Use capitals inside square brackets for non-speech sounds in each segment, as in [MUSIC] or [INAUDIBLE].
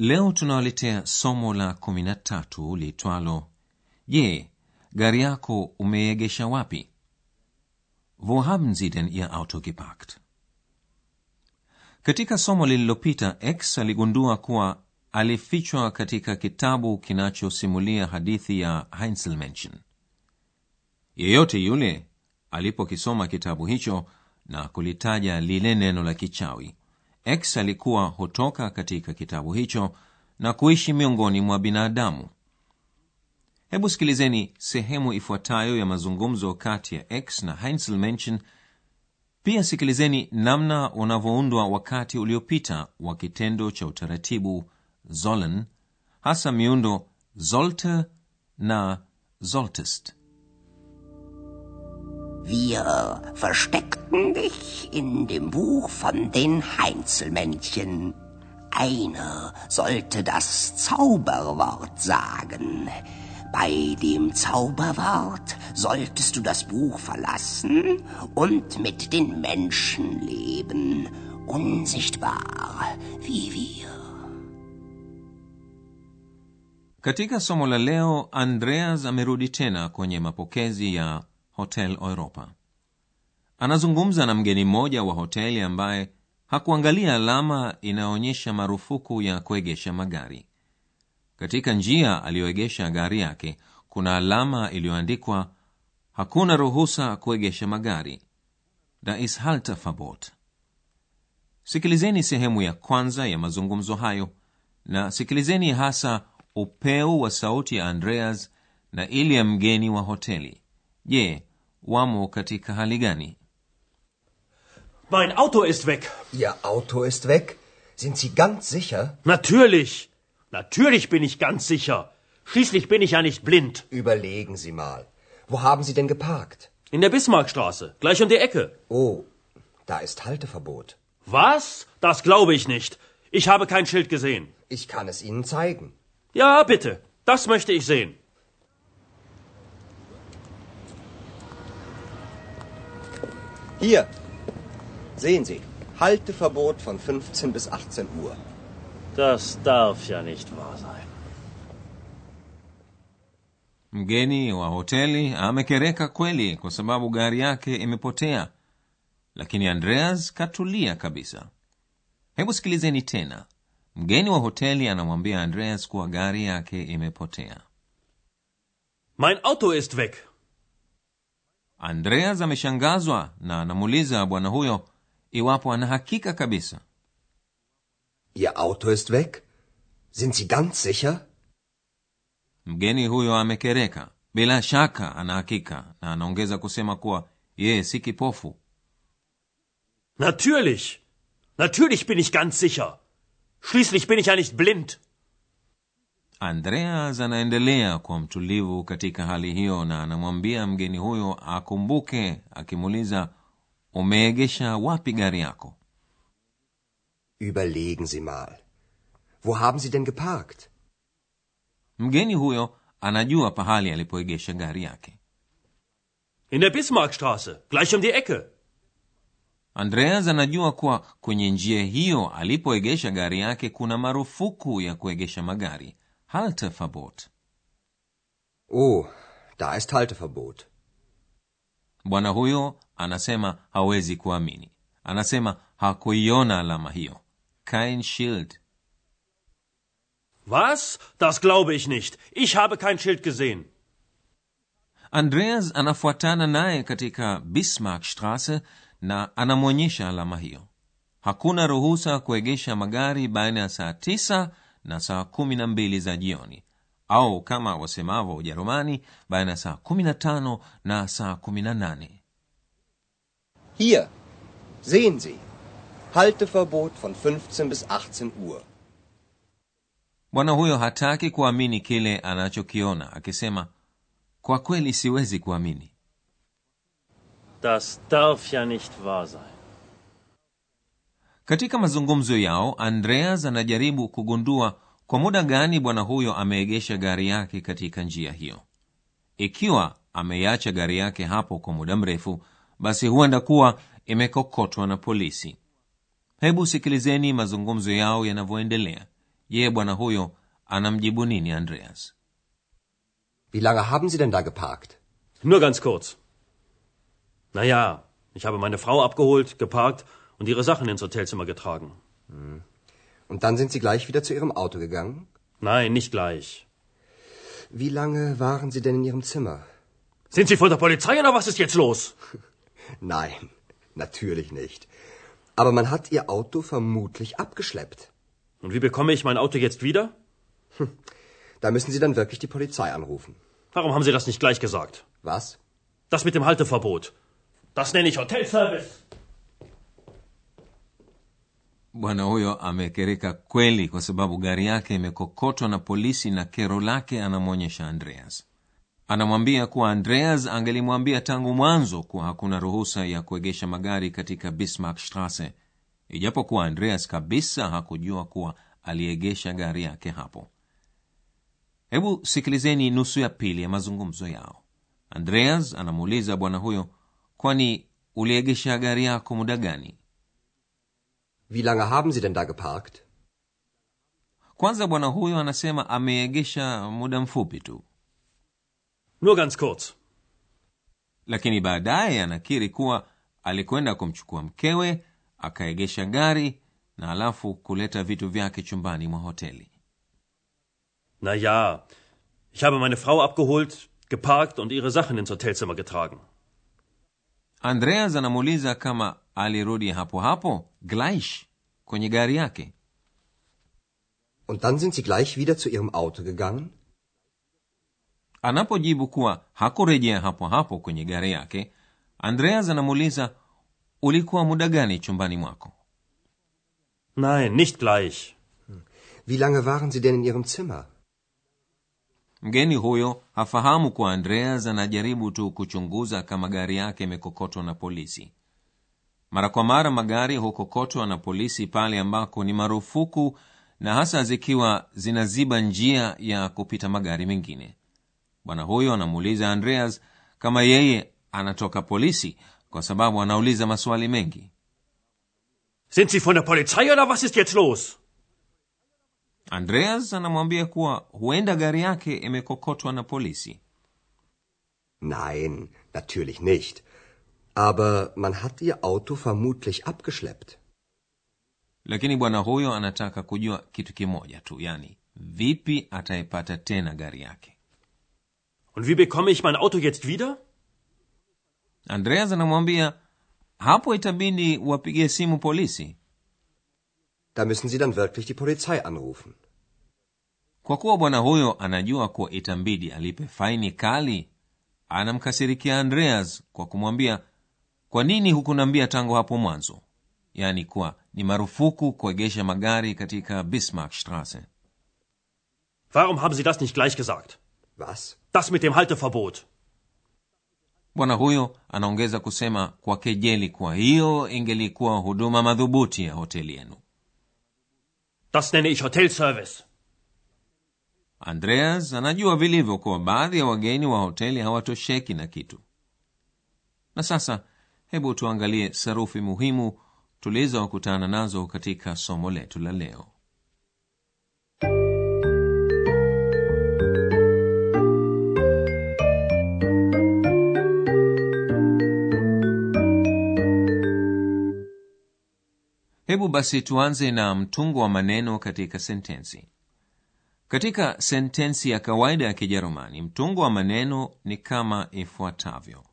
Leo tunawaletea somo la kumi na tatu litwalo Je, gari yako umeegesha wapi? Wo haben Sie denn Ihr Auto geparkt? Katika somo lililopita, X aligundua kuwa alifichwa katika kitabu kinachosimulia hadithi ya heinselmenchen Yeyote yule alipokisoma kitabu hicho na kulitaja lile neno la kichawi, X alikuwa hutoka katika kitabu hicho na kuishi miongoni mwa binadamu. Hebu sikilizeni sehemu ifuatayo ya mazungumzo kati ya X na Heinzelmännchen. Pia sikilizeni namna unavyoundwa wakati uliopita wa kitendo cha utaratibu sollen, hasa miundo zolte na solltest. Wir versteckten dich in dem Buch von den Heinzelmännchen. Einer sollte das Zauberwort sagen. Bei dem Zauberwort solltest du das Buch verlassen und mit den Menschen leben, unsichtbar wie wir. Katika somo la leo, Andreas amerudi tena kwenye mapokezi ya Hotel Europa. Anazungumza na mgeni mmoja wa hoteli ambaye hakuangalia alama inayoonyesha marufuku ya kuegesha magari. Katika njia aliyoegesha gari yake kuna alama iliyoandikwa hakuna ruhusa kuegesha magari, da ist Halteverbot. Sikilizeni sehemu ya kwanza ya mazungumzo hayo na sikilizeni hasa upeo wa sauti ya Andreas na ile ya mgeni wa hoteli. Je, wamo katika hali gani? Mein Auto ist weg. Ihr Auto ist weg? Sind Sie ganz sicher? Natürlich. Natürlich bin ich ganz sicher. Schließlich bin ich ja nicht blind. Überlegen Sie mal. Wo haben Sie denn geparkt? In der Bismarckstraße, gleich um die Ecke. Oh, da ist Halteverbot. Was? Das glaube ich nicht. Ich habe kein Schild gesehen. Ich kann es Ihnen zeigen. Ja, bitte. Das möchte ich sehen. Hier. Sehen Sie. Halteverbot von 15 bis 18 Uhr. Das darf ja nicht wahr sein. Mgeni wa hoteli amekereka kweli kwa sababu gari yake imepotea, lakini Andreas katulia kabisa. Hebu sikilizeni tena. Mgeni wa hoteli anamwambia Andreas kuwa gari yake imepotea. Mein Auto ist weg. Andreas ameshangazwa na anamuuliza bwana huyo iwapo ana hakika kabisa. Ihr Auto ist weg? Sind Sie ganz sicher? Mgeni huyo amekereka, bila shaka ana hakika, na anaongeza kusema kuwa yeye si kipofu. Natürlich. Natürlich bin ich ganz sicher. Schließlich bin ich ja nicht blind. Andreas anaendelea kuwa mtulivu katika hali hiyo na anamwambia mgeni huyo akumbuke, akimuuliza umeegesha wapi gari yako? Überlegen Sie mal. Wo haben Sie denn geparkt? Mgeni huyo anajua pahali alipoegesha gari yake. In der Bismarckstraße, gleich um die Ecke. Andreas anajua kuwa kwenye njia hiyo alipoegesha gari yake kuna marufuku ya kuegesha magari, Halteverbot. Oh, da ist Halteverbot. Bwana huyo anasema hawezi kuamini. Anasema hakuiona alama hiyo, kein Schild. Was? Das glaube ich nicht. Ich habe kein Schild gesehen. Andreas anafuatana naye katika Bismarckstraße na anamwonyesha alama hiyo. Hakuna ruhusa kuegesha magari baina ya saa tisa na saa kumi na mbili za jioni, au kama wasemavyo Ujerumani, baina ya saa kumi na tano na saa kumi na nane. Hier. Sehen Sie. Halteverbot von 15 bis 18 Uhr. bwana huyo hataki kuamini kile anachokiona akisema kwa kweli siwezi kuamini Das darf ja nicht wahr sein. Katika mazungumzo yao andreas anajaribu kugundua kwa muda gani bwana huyo ameegesha gari yake katika njia hiyo ikiwa ameiacha gari yake hapo kwa muda mrefu basi huenda kuwa imekokotwa na polisi hebu sikilizeni mazungumzo yao yanavyoendelea yeye bwana huyo anamjibu nini andreas Wie lange haben Sie denn da geparkt? Nur ganz kurz. Na ja, ich habe meine Frau abgeholt, geparkt und ihre Sachen ins Hotelzimmer getragen. Und dann sind Sie gleich wieder zu Ihrem Auto gegangen? Nein, nicht gleich. Wie lange waren Sie denn in Ihrem Zimmer? Sind Sie von der Polizei oder was ist jetzt los? [LAUGHS] Nein, natürlich nicht. Aber man hat Ihr Auto vermutlich abgeschleppt. Und wie bekomme ich mein Auto jetzt wieder? Da müssen Sie dann wirklich die Polizei anrufen. Warum haben Sie das nicht gleich gesagt? Was? Das mit dem Halteverbot. Das nenne ich Hotelservice. Bwana huyo amekereka kweli kwa sababu gari yake imekokotwa na polisi na kero lake anamwonyesha andreas. Anamwambia kuwa andreas angelimwambia tangu mwanzo kuwa hakuna ruhusa ya kuegesha magari katika bismarck strasse ijapokuwa andreas kabisa hakujua kuwa aliegesha gari yake hapo. Hebu sikilizeni nusu ya pili ya mazungumzo yao. Andreas anamuuliza bwana huyo kwani uliegesha gari yako muda gani Wie lange haben Sie denn da geparkt? kwanza bwana huyo anasema ameegesha muda mfupi tu Nur ganz kurz. lakini baadaye anakiri kuwa alikwenda kumchukua mkewe akaegesha gari na alafu kuleta vitu vyake chumbani mwa hoteli Na ja, ich habe meine Frau abgeholt, geparkt und ihre Sachen ins Hotelzimmer getragen. Andreas anamuuliza kama alirudi hapo hapo gleich kwenye gari yake Und dann sind Sie gleich wieder zu Ihrem Auto gegangen? anapojibu kuwa hakurejea hapo hapo kwenye gari yake andreas anamuuliza ulikuwa muda gani chumbani mwako Nein, nicht gleich. Wie lange waren Sie denn in Ihrem Zimmer? Mgeni huyo hafahamu kuwa andreas anajaribu tu kuchunguza kama gari yake imekokotwa na polisi. Mara kwa mara magari hukokotwa na polisi pale ambako ni marufuku na hasa zikiwa zinaziba njia ya kupita magari mengine. Bwana huyo anamuuliza andreas kama yeye anatoka polisi kwa sababu anauliza maswali mengi. Sind Sie von der Polizei oder was ist jetzt los? Andreas anamwambia kuwa huenda gari yake imekokotwa na polisi Nein, natürlich nicht. Aber man hat Ihr Auto vermutlich abgeschleppt. lakini bwana huyo anataka kujua kitu kimoja tu yani vipi ataipata tena gari yake Und wie bekomme ich mein Auto jetzt wieder? andreas anamwambia hapo itabidi wapigie simu polisi Da müssen Sie dann wirklich die Polizei anrufen. kwa kuwa bwana huyo anajua kuwa itambidi alipe faini kali anamkasirikia andreas kwa kumwambia kwa nini hukunambia tangu hapo mwanzo yaani kuwa ni marufuku kuegesha magari katika bismarck straße Warum haben Sie das nicht gleich gesagt? Was? Das mit dem Halteverbot. bwana huyo anaongeza kusema kwa kejeli kuwa hiyo ingelikuwa huduma madhubuti ya hoteli yenu Das nenne ich Hotelservice. andreas anajua vilivyo kuwa baadhi ya wageni wa hoteli hawatosheki na kitu na sasa hebu tuangalie sarufi muhimu tulizokutana nazo katika somo letu la leo hebu basi tuanze na mtungo wa maneno katika sentensi. Katika sentensi ya kawaida ya kijerumani mtungo wa maneno ni kama ifuatavyo.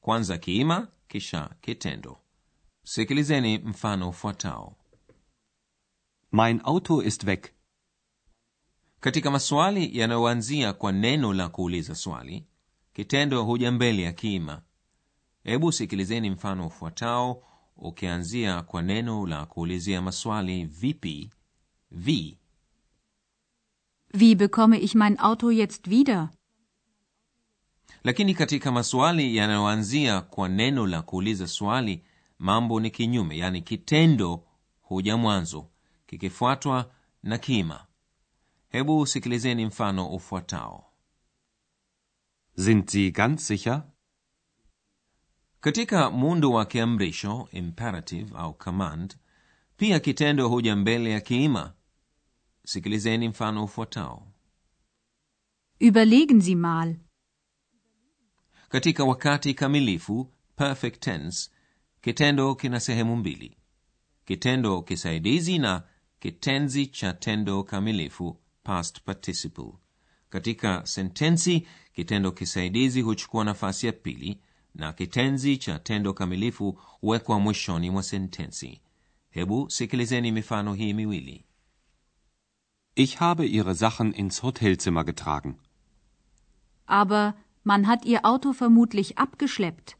Kwanza kiima kisha kitendo. Sikilizeni mfano ufuatao. Mein Auto ist weg. katika maswali yanayoanzia kwa neno la kuuliza swali kitendo huja mbele ya kiima. Hebu sikilizeni mfano ufuatao ukianzia kwa neno la kuulizia maswali vipi vi Wie bekomme ich mein Auto jetzt wieder? lakini katika maswali yanayoanzia kwa neno la kuuliza swali mambo ni kinyume yani kitendo huja mwanzo kikifuatwa na kima hebu sikilizeni mfano ufuatao Sind Sie ganz sicher? Katika muundo wa kiamrisho imperative au command pia kitendo huja mbele ya kiima. Sikilizeni mfano ufuatao. Überlegen Sie mal. katika wakati kamilifu perfect tense kitendo kina sehemu mbili. Kitendo kisaidizi na kitenzi cha tendo kamilifu past participle. Katika sentensi kitendo kisaidizi huchukua nafasi ya pili na kitenzi cha tendo kamilifu huwekwa mwishoni mwa sentensi hebu sikilizeni mifano hii miwili Ich habe Ihre Sachen ins Hotelzimmer getragen. Aber man hat Ihr Auto vermutlich abgeschleppt.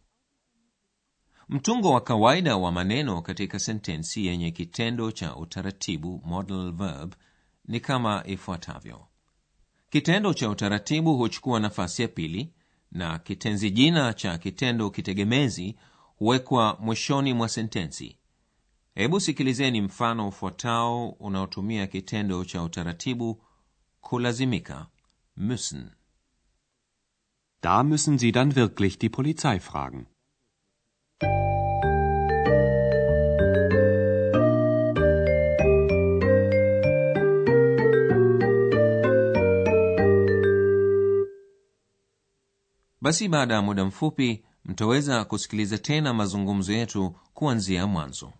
mtungo wa kawaida wa maneno katika sentensi yenye kitendo cha utaratibu model verb ni kama ifuatavyo kitendo cha utaratibu huchukua nafasi ya pili na kitenzi jina cha kitendo kitegemezi huwekwa mwishoni mwa sentensi. Hebu sikilizeni mfano ufuatao unaotumia kitendo cha utaratibu kulazimika. Müssen. Da müssen Sie dann wirklich die Polizei fragen. Basi baada ya muda mfupi mtaweza kusikiliza tena mazungumzo yetu kuanzia mwanzo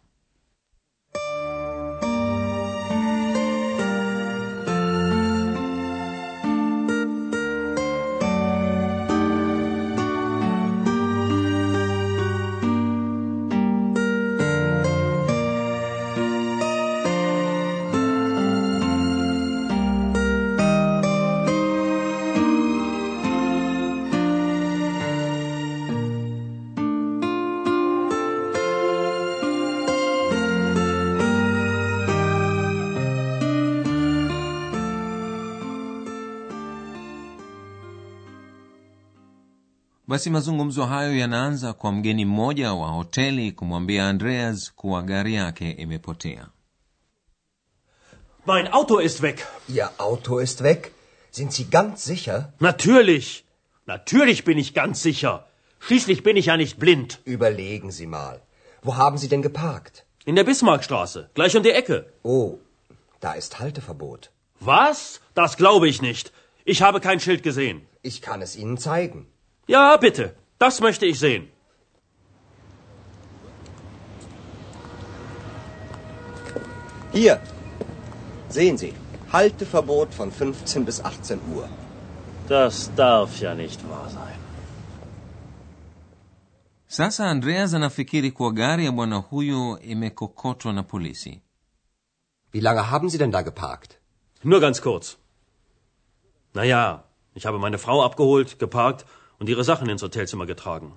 basi mazungumzo hayo yanaanza kwa mgeni mmoja wa hoteli kumwambia andreas kuwa gari yake imepotea Mein Auto ist weg. Ihr Auto ist weg? Sind Sie ganz sicher? Natürlich. Natürlich bin ich ganz sicher. Schließlich bin ich ja nicht blind. Überlegen Sie mal. Wo haben Sie denn geparkt? In der Bismarckstraße, gleich um die Ecke. Oh, da ist Halteverbot. Was? Das glaube ich nicht. Ich habe kein Schild gesehen. Ich kann es Ihnen zeigen. Ja, bitte. Das möchte ich sehen. Hier. Sehen Sie. Halteverbot von 15 bis 18 Uhr. Das darf ja nicht wahr sein. sasa andreas anafikiri kuwa gari ya bwana huyu imekokotwa na polisi Wie lange haben Sie denn da geparkt? Nur ganz kurz. Naja, ich habe meine Frau abgeholt, geparkt und ihre Sachen ins Hotelzimmer getragen.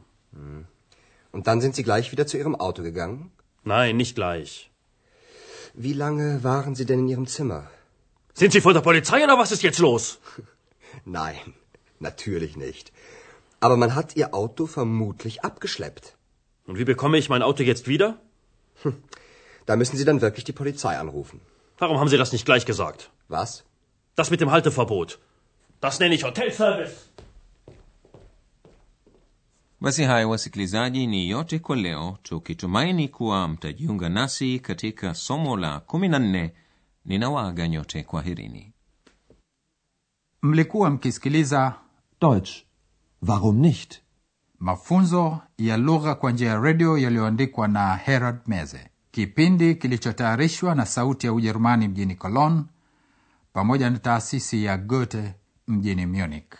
Und dann sind Sie gleich wieder zu Ihrem Auto gegangen? Nein, nicht gleich. Wie lange waren Sie denn in Ihrem Zimmer? Sind Sie von der Polizei oder was ist jetzt los? [LAUGHS] Nein, natürlich nicht. Aber man hat Ihr Auto vermutlich abgeschleppt. Und wie bekomme ich mein Auto jetzt wieder? Da müssen Sie dann wirklich die Polizei anrufen. Warum haben Sie das nicht gleich gesagt? Was? Das mit dem Halteverbot. Das nenne ich Hotelservice. Basi haya wasikilizaji ni yote kwa leo tukitumaini kuwa mtajiunga nasi katika somo la 14 ninawaaga nyote kwaherini mlikuwa mkisikiliza Deutsch. Warum nicht? mafunzo ya lugha kwa njia ya redio yaliyoandikwa na herald meze kipindi kilichotayarishwa na sauti ya ujerumani mjini cologne pamoja na taasisi ya goethe mjini munich